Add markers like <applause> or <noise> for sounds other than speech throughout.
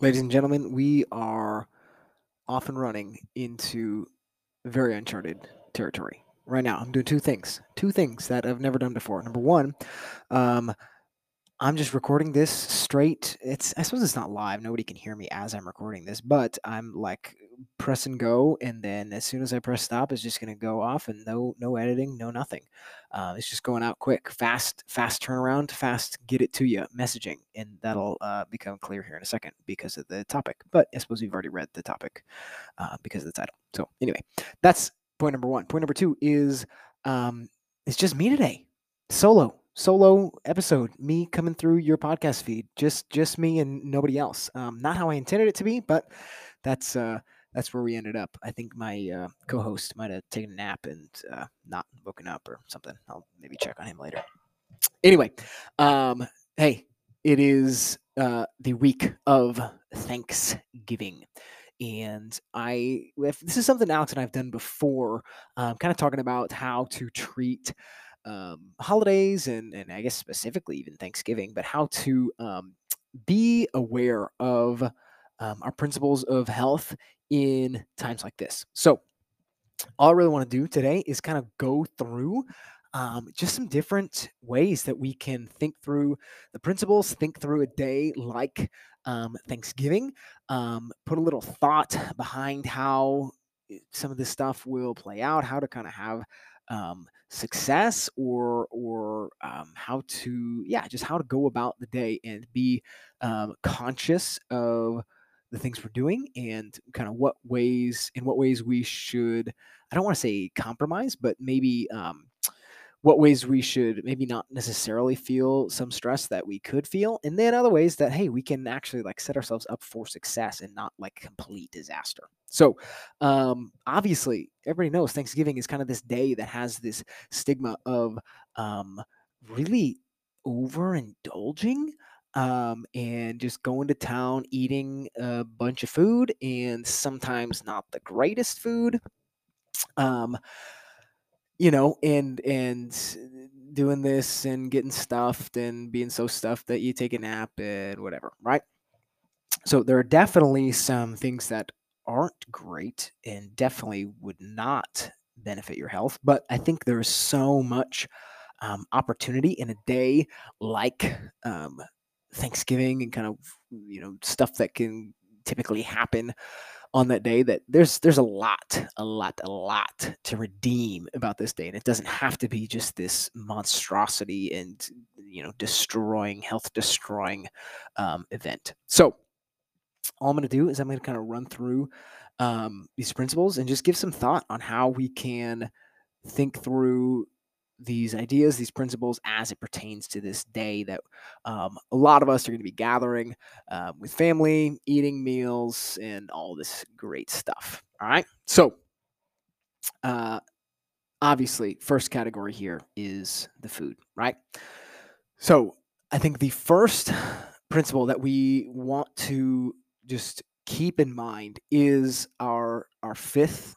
Ladies and gentlemen, we are off and running into very uncharted territory. Right now, I'm doing two things. Two things that I've never done before. Number one, um, I'm just recording this straight. It's I suppose it's not live. Nobody can hear me as I'm recording this, but I'm like press and go, and then as soon as I press stop, it's just gonna go off, and no no editing, no nothing. Uh, it's just going out quick, fast, fast turnaround, fast get it to you messaging, and that'll uh, become clear here in a second because of the topic. But I suppose you've already read the topic uh, because of the title. So anyway, that's point number one. Point number two is um, it's just me today, solo solo episode me coming through your podcast feed just just me and nobody else um, not how i intended it to be but that's uh that's where we ended up. I think my uh, co-host might have taken a nap and uh, not woken up or something. I'll maybe check on him later. Anyway um hey it is uh the week of thanksgiving. And I, if this is something Alex and I've done before, um, kind of talking about how to treat um, holidays and, and I guess specifically even Thanksgiving, but how to um, be aware of um, our principles of health in times like this. So, all I really want to do today is kind of go through um, just some different ways that we can think through the principles, think through a day like um, Thanksgiving, um, put a little thought behind how eh, some of this stuff will play out, how to kind of have um, success or or um, how to yeah just how to go about the day and be um, conscious of the things we're doing and kind of what ways in what ways we should i don't want to say compromise but maybe um, what ways we should maybe not necessarily feel some stress that we could feel and then other ways that hey we can actually like set ourselves up for success and not like complete disaster. So um obviously everybody knows thanksgiving is kind of this day that has this stigma of um really overindulging um, and just going to town, eating a bunch of food, and sometimes not the greatest food. Um, you know, and and doing this and getting stuffed and being so stuffed that you take a nap and whatever, right? So there are definitely some things that aren't great and definitely would not benefit your health, but I think there's so much um, opportunity in a day like um, Thanksgiving and kind of you know stuff that can typically happen on that day that there's there's a lot a lot a lot to redeem about this day. And it doesn't have to be just this monstrosity and you know destroying health destroying um, event. So all i'm going to do is i'm going to kind of run through um, these principles and just give some thought on how we can think through these ideas, these principles as it pertains to this day that um, a lot of us are going to be gathering um, with family, eating meals, and all this great stuff. All right. So, uh, obviously, first category here is the food, right? So, I think the first principle that we want to just keep in mind is our our fifth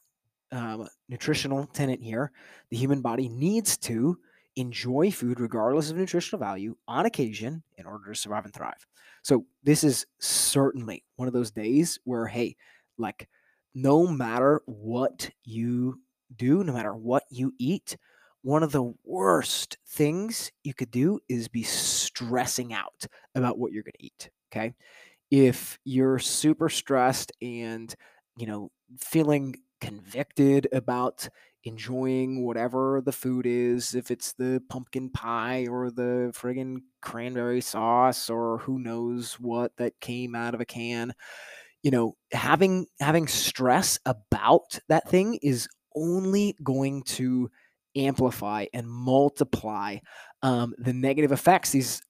um, nutritional tenet here the human body needs to enjoy food regardless of nutritional value on occasion in order to survive and thrive. So, this is certainly one of those days where, hey, like, no matter what you do, no matter what you eat, one of the worst things you could do is be stressing out about what you're going to eat. Okay. If you're super stressed and, you know, feeling convicted about enjoying whatever the food is, if it's the pumpkin pie or the friggin' cranberry sauce or who knows what that came out of a can. You know, having having stress about that thing is only going to amplify and multiply um, the negative effects these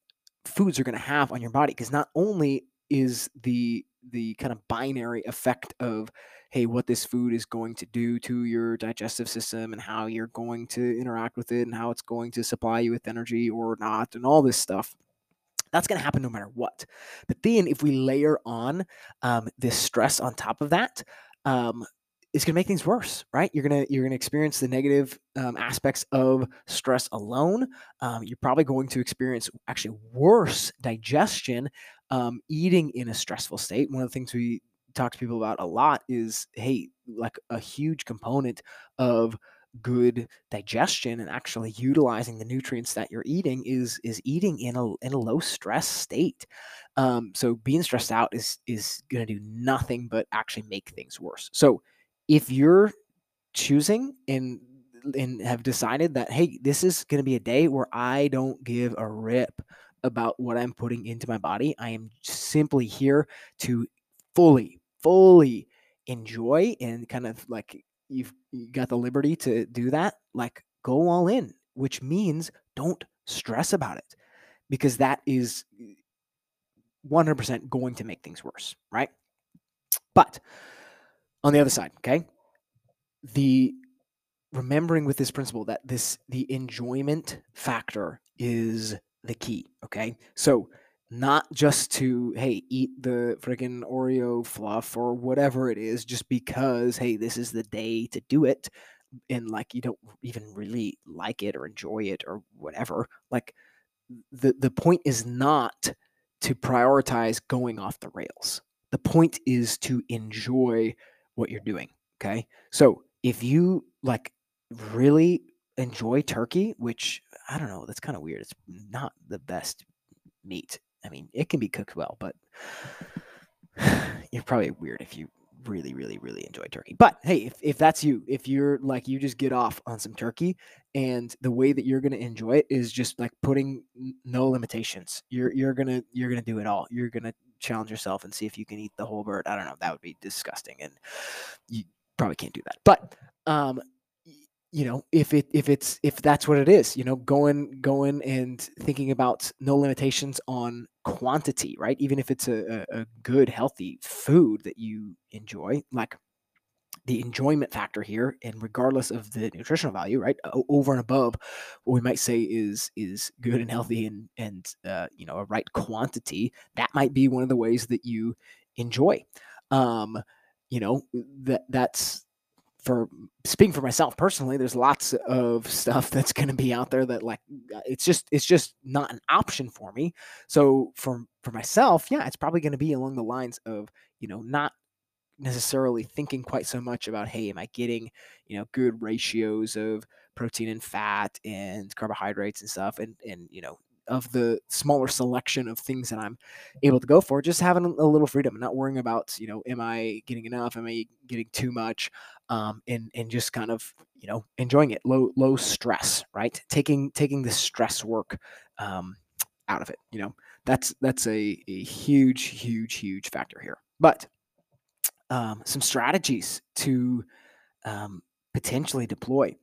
foods are going to have on your body because not only is the the kind of binary effect of hey, what this food is going to do to your digestive system and how you're going to interact with it and how it's going to supply you with energy or not and all this stuff. That's going to happen no matter what. But then if we layer on um, this stress on top of that, um, it's going to make things worse, right? You're gonna you're gonna experience the negative um, aspects of stress alone. Um, you're probably going to experience actually worse digestion um, eating in a stressful state. One of the things we talk to people about a lot is, hey, like a huge component of good digestion and actually utilizing the nutrients that you're eating is is eating in a in a low stress state. Um, so being stressed out is is going to do nothing but actually make things worse. So if you're choosing and and have decided that hey, this is going to be a day where I don't give a rip about what I'm putting into my body. I am simply here to fully, fully enjoy and kind of like you've you got the liberty to do that, like go all in, which means don't stress about it because that is 100% going to make things worse, right? But on the other side, okay, the remembering with this principle that this the enjoyment factor is the key, okay? So not just to hey eat the freaking Oreo fluff or whatever it is just because hey this is the day to do it and like you don't even really like it or enjoy it or whatever like the the point is not to prioritize going off the rails the point is to enjoy what you're doing okay so if you like really enjoy turkey which i don't know that's kind of weird it's not the best meat I mean, it can be cooked well, but <sighs> you're probably weird if you really, really, really enjoy turkey. But hey, if, if that's you, if you're like you just get off on some turkey and the way that you're gonna enjoy it is just like putting no limitations. You're you're gonna you're gonna do it all. You're gonna challenge yourself and see if you can eat the whole bird. I don't know. That would be disgusting and you probably can't do that. But um you know if it if it's if that's what it is you know going going and thinking about no limitations on quantity right even if it's a, a good healthy food that you enjoy like the enjoyment factor here and regardless of the nutritional value right over and above what we might say is is good and healthy and and uh, you know a right quantity that might be one of the ways that you enjoy um you know that that's for speaking for myself personally, there's lots of stuff that's going to be out there that like uh, it's just it's just not an option for me. So for for myself, yeah, it's probably going to be along the lines of you know not necessarily thinking quite so much about hey, am I getting you know good ratios of protein and fat and carbohydrates and stuff, and and you know of the smaller selection of things that I'm able to go for, just having a little freedom not worrying about, you know, am I getting enough? Am I getting too much? Um, and and just kind of, you know, enjoying it, low low stress, right? Taking taking the stress work um, out of it. You know, that's that's a, a huge, huge, huge factor here. But um, some strategies to um, potentially deploy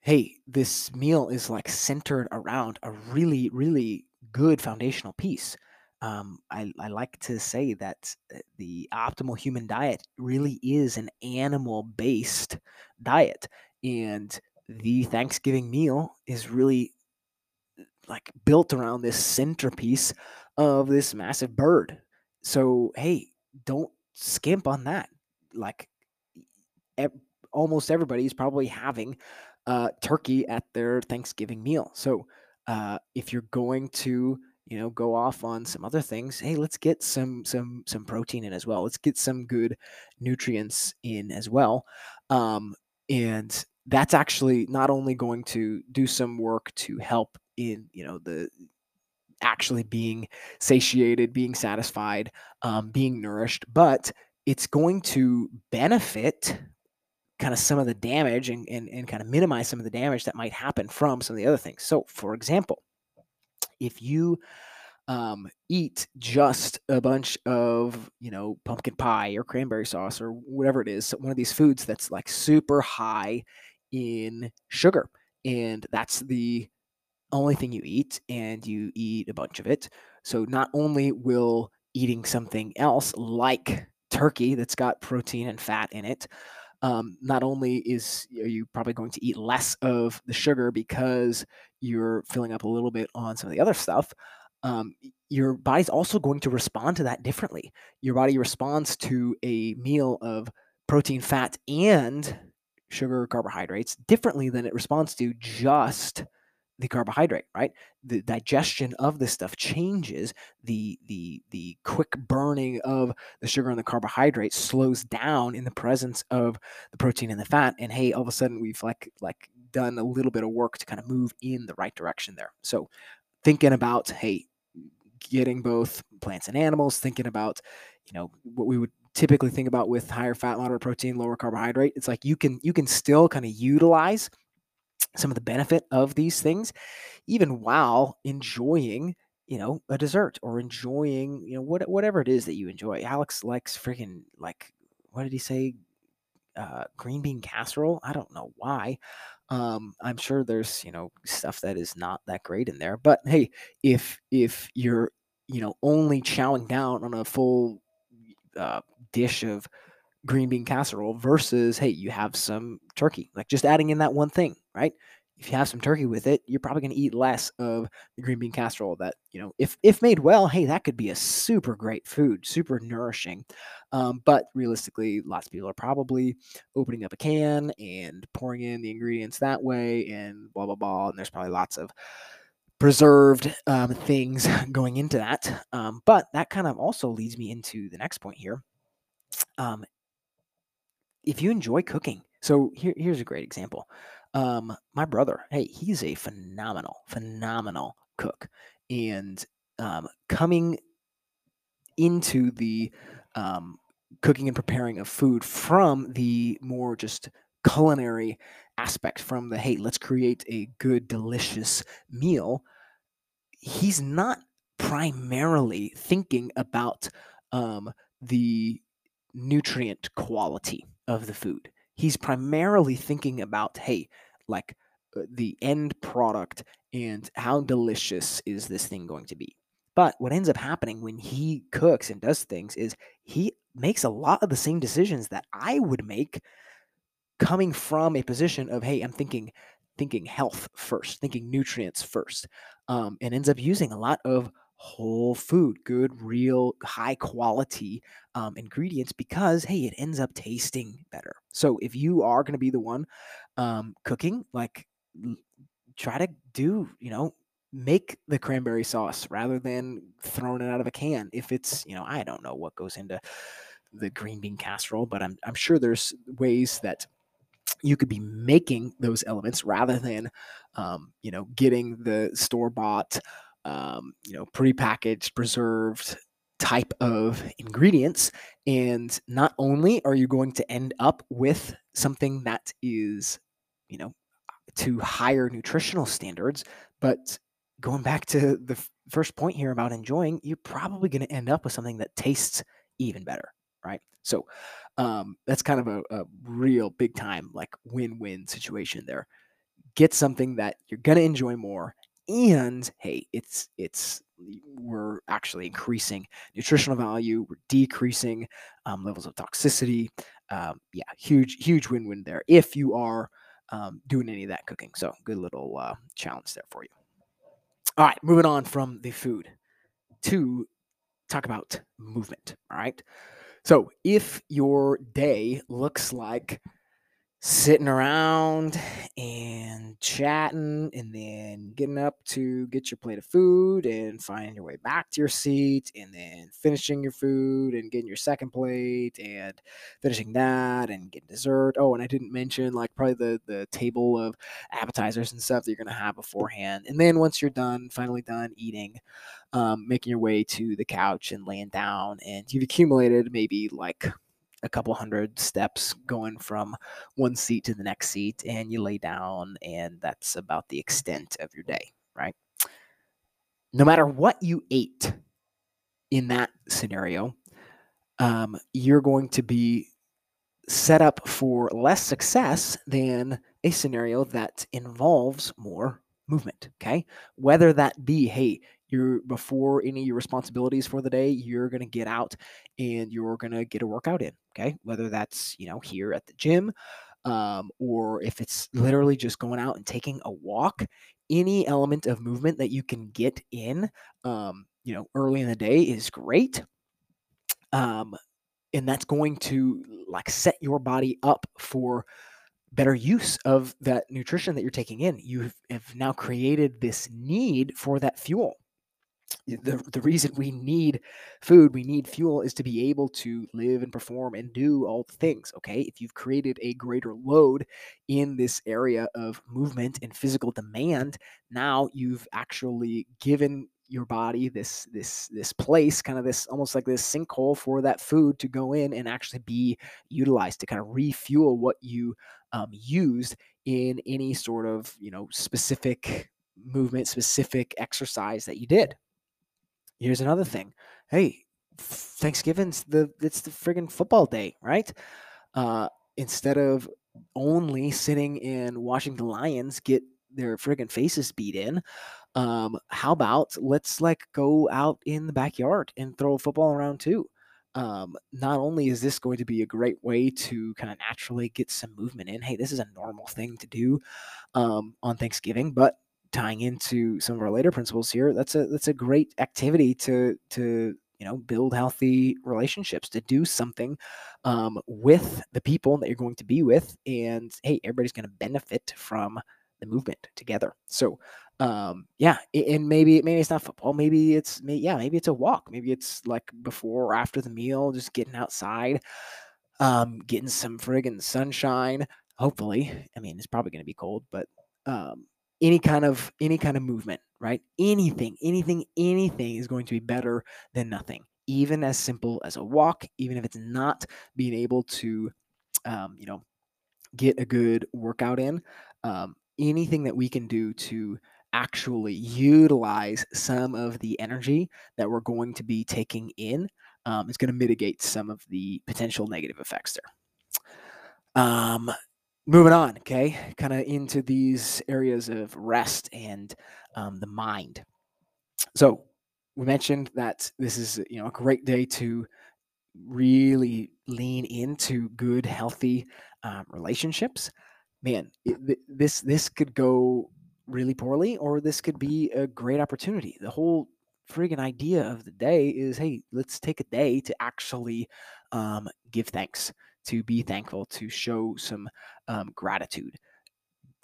hey, this meal is like centered around a really, really good foundational piece. Um, I, I like to say that uh, the optimal human diet really is an animal based diet. And the Thanksgiving meal is really like built around this centerpiece of this massive bird. So, hey, don't skimp on that. Like, e- almost everybody is probably having uh, turkey at their Thanksgiving meal. So uh, if you're going to you know go off on some other things hey let's get some some some protein in as well let's get some good nutrients in as well um, and that's actually not only going to do some work to help in you know the actually being satiated being satisfied um, being nourished but it's going to benefit kind of some of the damage and, and, and kind of minimize some of the damage that might happen from some of the other things. So, for example, if you um, eat just a bunch of, you know, pumpkin pie or cranberry sauce or whatever it is, one of these foods that's like super high in sugar, and that's the only thing you eat, and you eat a bunch of it. So, not only will eating something else like turkey that's got protein and fat in it, um, not only is are you probably going to eat less of the sugar because you're filling up a little bit on some of the other stuff, um, your body's also going to respond to that differently. Your body responds to a meal of protein, fat, and sugar carbohydrates differently than it responds to just the carbohydrate right? The digestion of this stuff changes the the the quick burning of the sugar and the carbohydrate slows down in the presence of the protein and the fat and hey all of a sudden we've like like done a little bit of work to kind of move in the right direction there. So thinking about hey getting both plants and animals thinking about you know what we would typically think about with higher fat moderate protein lower carbohydrate it's like you can you can still kind of utilize some of the benefit of these things, even while enjoying, you know, a dessert or enjoying, you know, what, whatever it is that you enjoy. Alex likes freaking like, what did he say? Uh, green bean casserole. I don't know why. Um, I'm sure there's, you know, stuff that is not that great in there. But hey, if if you're, you know, only chowing down on a full uh, dish of green bean casserole versus hey you have some turkey like just adding in that one thing right? If you have some turkey with it you're probably going to eat less of the green bean casserole that you know if if made well hey that could be a super great food super nourishing. Um, but realistically lots of people are probably opening up a can and pouring in the ingredients that way and blah blah blah and there's probably lots of preserved um, things <laughs> going into that. Um, but that kind of also leads me into the next point here. Um, if you enjoy cooking, so here, here's a great example. Um, my brother, hey, he's a phenomenal, phenomenal cook, and um, coming into the um, cooking and preparing of food from the more just culinary aspect, from the hey, let's create a good, delicious meal. He's not primarily thinking about um, the nutrient quality of the food. He's primarily thinking about, hey, like uh, the end product and how delicious is this thing going to be. But what ends up happening when he cooks and does things is he makes a lot of the same decisions that I would make coming from a position of, hey, I'm thinking thinking health first, thinking nutrients first, um, and ends up using a lot of whole food, good, real, high quality um, ingredients because, hey, it ends up tasting better. So if you are going to be the one um, cooking, like try to do, you know, make the cranberry sauce rather than throwing it out of a can. If it's, you know, I don't know what goes into the green bean casserole, but I'm, I'm sure there's ways that you could be making those elements rather than, um, you know, getting the store bought um, you know, prepackaged, preserved type of ingredients. And not only are you going to end up with something that is, you know, to higher nutritional standards, but going back to the first point here about enjoying, you're probably going to end up with something that tastes even better, right? So um, that's kind of a, a real big time, like win win situation there. Get something that you're going to enjoy more and hey it's it's we're actually increasing nutritional value we're decreasing um, levels of toxicity um, yeah huge huge win-win there if you are um, doing any of that cooking. So good little uh, challenge there for you. All right moving on from the food to talk about movement all right? So if your day looks like sitting around and chatting and then getting up to get your plate of food and finding your way back to your seat and then finishing your food and getting your second plate and finishing that and getting dessert. Oh, and I didn't mention like probably the the table of appetizers and stuff that you're gonna have beforehand. And then once you're done, finally done eating, um, making your way to the couch and laying down and you've accumulated maybe like a couple hundred steps going from one seat to the next seat and you lay down and that's about the extent of your day right? No matter what you ate in that scenario um, you're going to be set up for less success than a scenario that involves more movement okay? Whether that be hey you're before any of your responsibilities for the day, you're going to get out and you're going to get a workout in. Okay. Whether that's, you know, here at the gym, um, or if it's literally just going out and taking a walk, any element of movement that you can get in, um, you know, early in the day is great. Um, and that's going to like set your body up for better use of that nutrition that you're taking in. You have now created this need for that fuel the, the reason we need food, we need fuel is to be able to live and perform and do all things. Okay. If you've created a greater load in this area of movement and physical demand, now you've actually given your body this this this place kind of this almost like this sinkhole for that food to go in and actually be utilized to kind of refuel what you um, used in any sort of you know specific movement specific exercise that you did here's another thing. Hey, Thanksgiving's the it's the friggin' football day, right? Uh, instead of only sitting and watching the Lions get their friggin' faces beat in, um, how about let's like go out in the backyard and throw a football around too. Um, not only is this going to be a great way to kind of naturally get some movement in, hey, this is a normal thing to do um, on Thanksgiving, but tying into some of our later principles here, that's a that's a great activity to to you know build healthy relationships to do something um, with the people that you're going to be with and hey everybody's going to benefit from the movement together. So um, yeah and maybe maybe it's not football maybe it's yeah maybe it's a walk maybe it's like before or after the meal just getting outside um, getting some friggin' sunshine. Hopefully i mean it's probably going to be cold but um, any kind of any kind of movement, right? Anything, anything, anything is going to be better than nothing. Even as simple as a walk, even if it's not being able to, um, you know, get a good workout in, um, anything that we can do to actually utilize some of the energy that we're going to be taking in um, is going to mitigate some of the potential negative effects there. Um, moving on, okay, kind of into these areas of rest and um, the mind. So we mentioned that this is you know a great day to really lean into good, healthy um, relationships. Man, it, this this could go really poorly, or this could be a great opportunity. The whole friggin' idea of the day is, hey, let's take a day to actually um, give thanks to be thankful, to show some um, gratitude.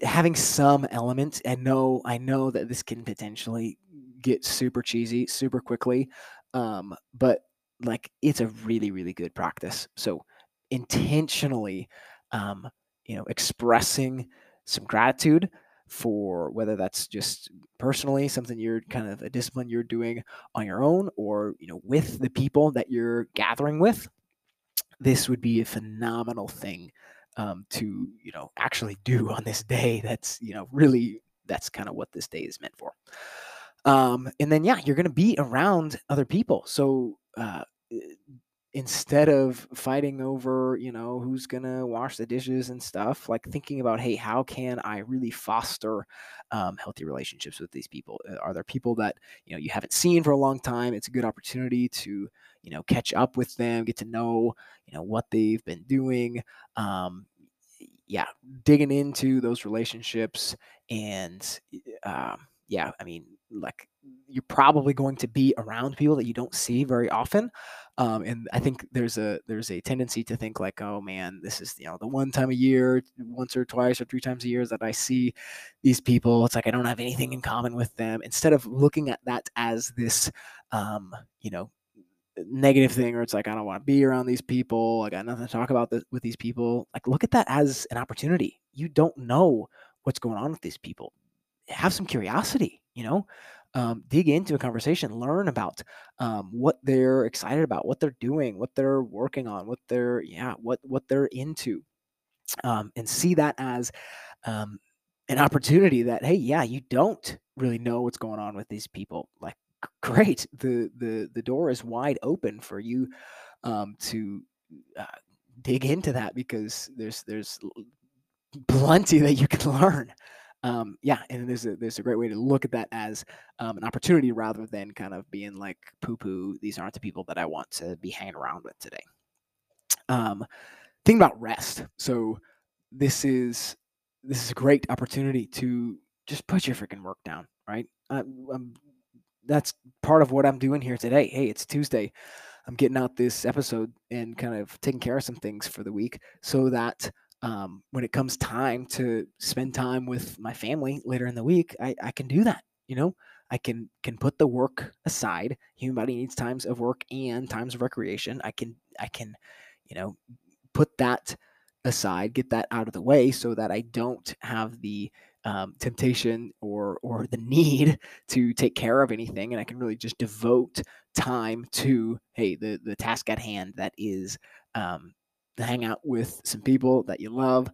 Having some element, and know I know that this can potentially get super cheesy super quickly, um, but like it's a really really good practice. So intentionally, um, you know, expressing some gratitude for whether that's just personally something you're kind of a discipline you're doing on your own or you know with the people that you're gathering with this would be a phenomenal thing um, to you know actually do <laughs> on this day. That's you know really that's kind of what this day is meant for. Um, and then yeah, you're gonna be around other people. So uh, instead of fighting over you know who's gonna wash the dishes and stuff like thinking about hey how can i really foster um, healthy relationships with these people? Uh, are there people that you know you haven't seen for a long time? It's a good opportunity to you know catch up with them get to know you know what they've been doing. Um, yeah digging into those relationships and um, yeah i mean like you're probably going to be around people that you don't see very often um, and i think there's a there's a tendency to think like oh man this is you know the one time a year once or twice or three times a year that i see these people it's like i don't have anything in common with them. Instead of looking at that as this um, you know negative thing or it's like i don't want to be around these people i got nothing to talk about this, with these people like look at that as an opportunity. You don't know what's going on with these people. Have some curiosity you know um, dig into a conversation learn about um, what they're excited about what they're doing what they're working on what they're yeah what what they're into um, and see that as um, an opportunity that hey yeah you don't really know what's going on with these people like great. The the the door is wide open for you um, to uh, dig into that because there's there's plenty that you can <laughs> learn. Um, yeah, and there's a there's a great way to look at that as um, an opportunity rather than kind of being like poo poo. These aren't the people that I want to be hanging around with today. Um, think about rest. So this is this is a great opportunity to just put your freaking work down. Right, I'm that's part of what I'm doing here today. Hey, it's Tuesday. I'm getting out this episode and kind of taking care of some things for the week so that um, when it comes time to spend time with my family later in the week, I, I can do that. You know, I can can put the work aside. Human body needs times of work and times of recreation. I can I can, you know, put that aside, get that out of the way, so that I don't have the um, temptation or or the need <laughs> to take care of anything, and I can really just devote time to hey the the task at hand that is um, hang out with some people that you love,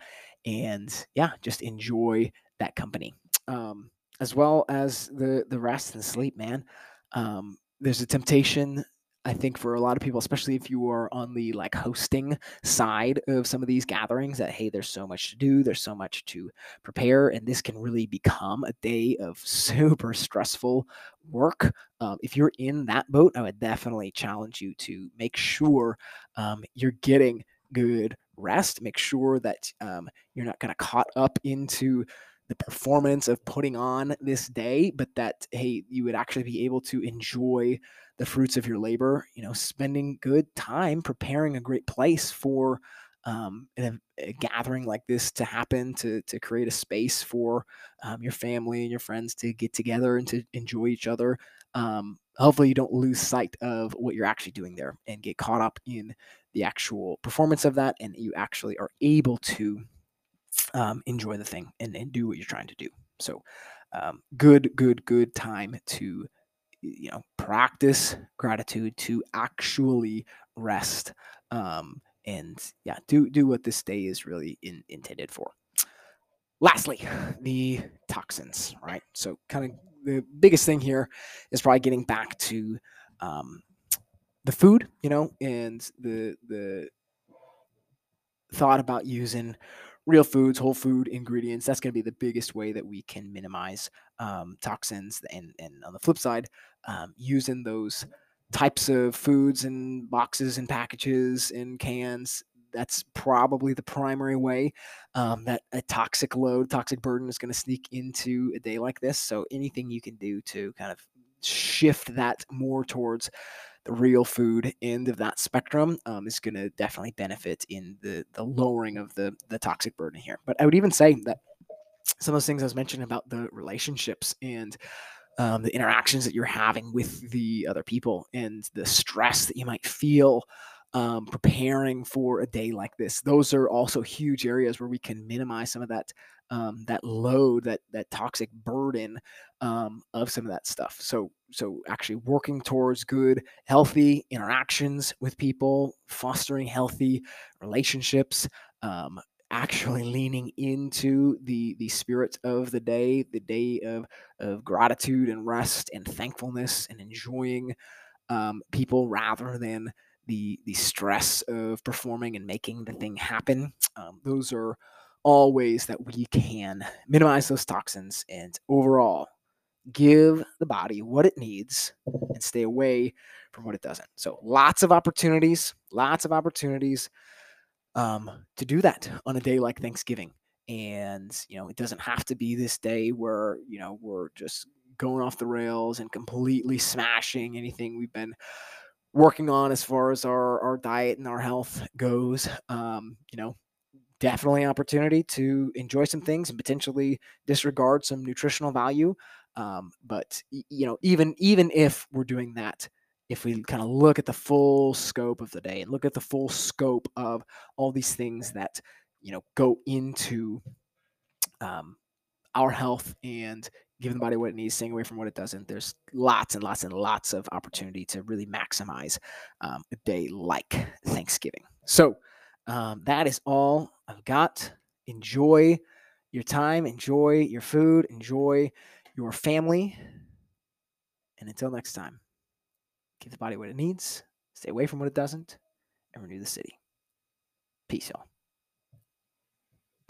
and yeah, just enjoy that company. Um, as well as the the rest and sleep, man. Um, there's a temptation I think for a lot of people, especially if you are on the like hosting side of some of these gatherings, that hey, there's so much to do, there's so much to prepare, and this can really become a day of <laughs> super stressful work. Um, if you're in that boat, I would definitely challenge you to make sure um, you're getting good rest. Make sure that um, you're not kind of caught up into the performance of putting on this day, but that hey, you would actually be able to enjoy the fruits of your labor. You know, spending good time preparing a great place for um, a, a, gathering like this to happen, to to create a space for um, your family and your friends to get together and to enjoy each other. Um, hopefully, you don't lose sight of what you're actually doing there and get caught up in the actual performance of that, and you actually are able to um, enjoy the thing and, and do what you're trying to do. So, um, good, good, good time to you know practice gratitude to actually rest um, and yeah do do what this day is really in, intended for lastly the toxins right so kind of the biggest thing here is probably getting back to um, the food you know and the the thought about using real foods, whole food ingredients. That's going to be the biggest way that we can minimize um, toxins. And, and on the flip side, um, using those types of foods and boxes and packages and cans that's probably the primary way um, that a toxic load, toxic burden is going to sneak into a day like this. So anything you can do to kind of shift that more towards the real food end of that spectrum um, is going to definitely benefit in the the lowering of the the toxic burden here. But I would even say that some of those things I was mentioning about the relationships and um, the interactions that you're having with the other people and the stress that you might feel um, preparing for a day like this. Those are also huge areas where we can minimize some of that um, that load, that that toxic burden um, of some of that stuff. So so actually working towards good, healthy interactions with people, fostering healthy relationships. Um, actually <laughs> leaning into the the spirit of the day, the day of of gratitude and rest and thankfulness and enjoying um, people rather than the the stress of performing and making the thing happen. Um, those are all ways that we can minimize those toxins and overall give the body what it needs and stay away from what it doesn't. So lots of opportunities, lots of opportunities um, to do that on a day like Thanksgiving. And you know, it doesn't have to be this day where you know we're just going off the rails and completely smashing anything we've been working on as far as our, our diet and our health goes. Um, you know, definitely opportunity to enjoy some things and potentially disregard some nutritional value. Um, but you know, even even if we're doing that, if we kind of look at the full scope of the day and look at the full scope of all these things that you know go into um, our health and giving the body what it needs, staying away from what it doesn't. There's lots and lots and lots of opportunity to really maximize um, a day like Thanksgiving. So um, that is all I've got. Enjoy your time, enjoy your food, enjoy your family. And until next time, give the body what it needs, stay away from what it doesn't, and renew the city. Peace, y'all.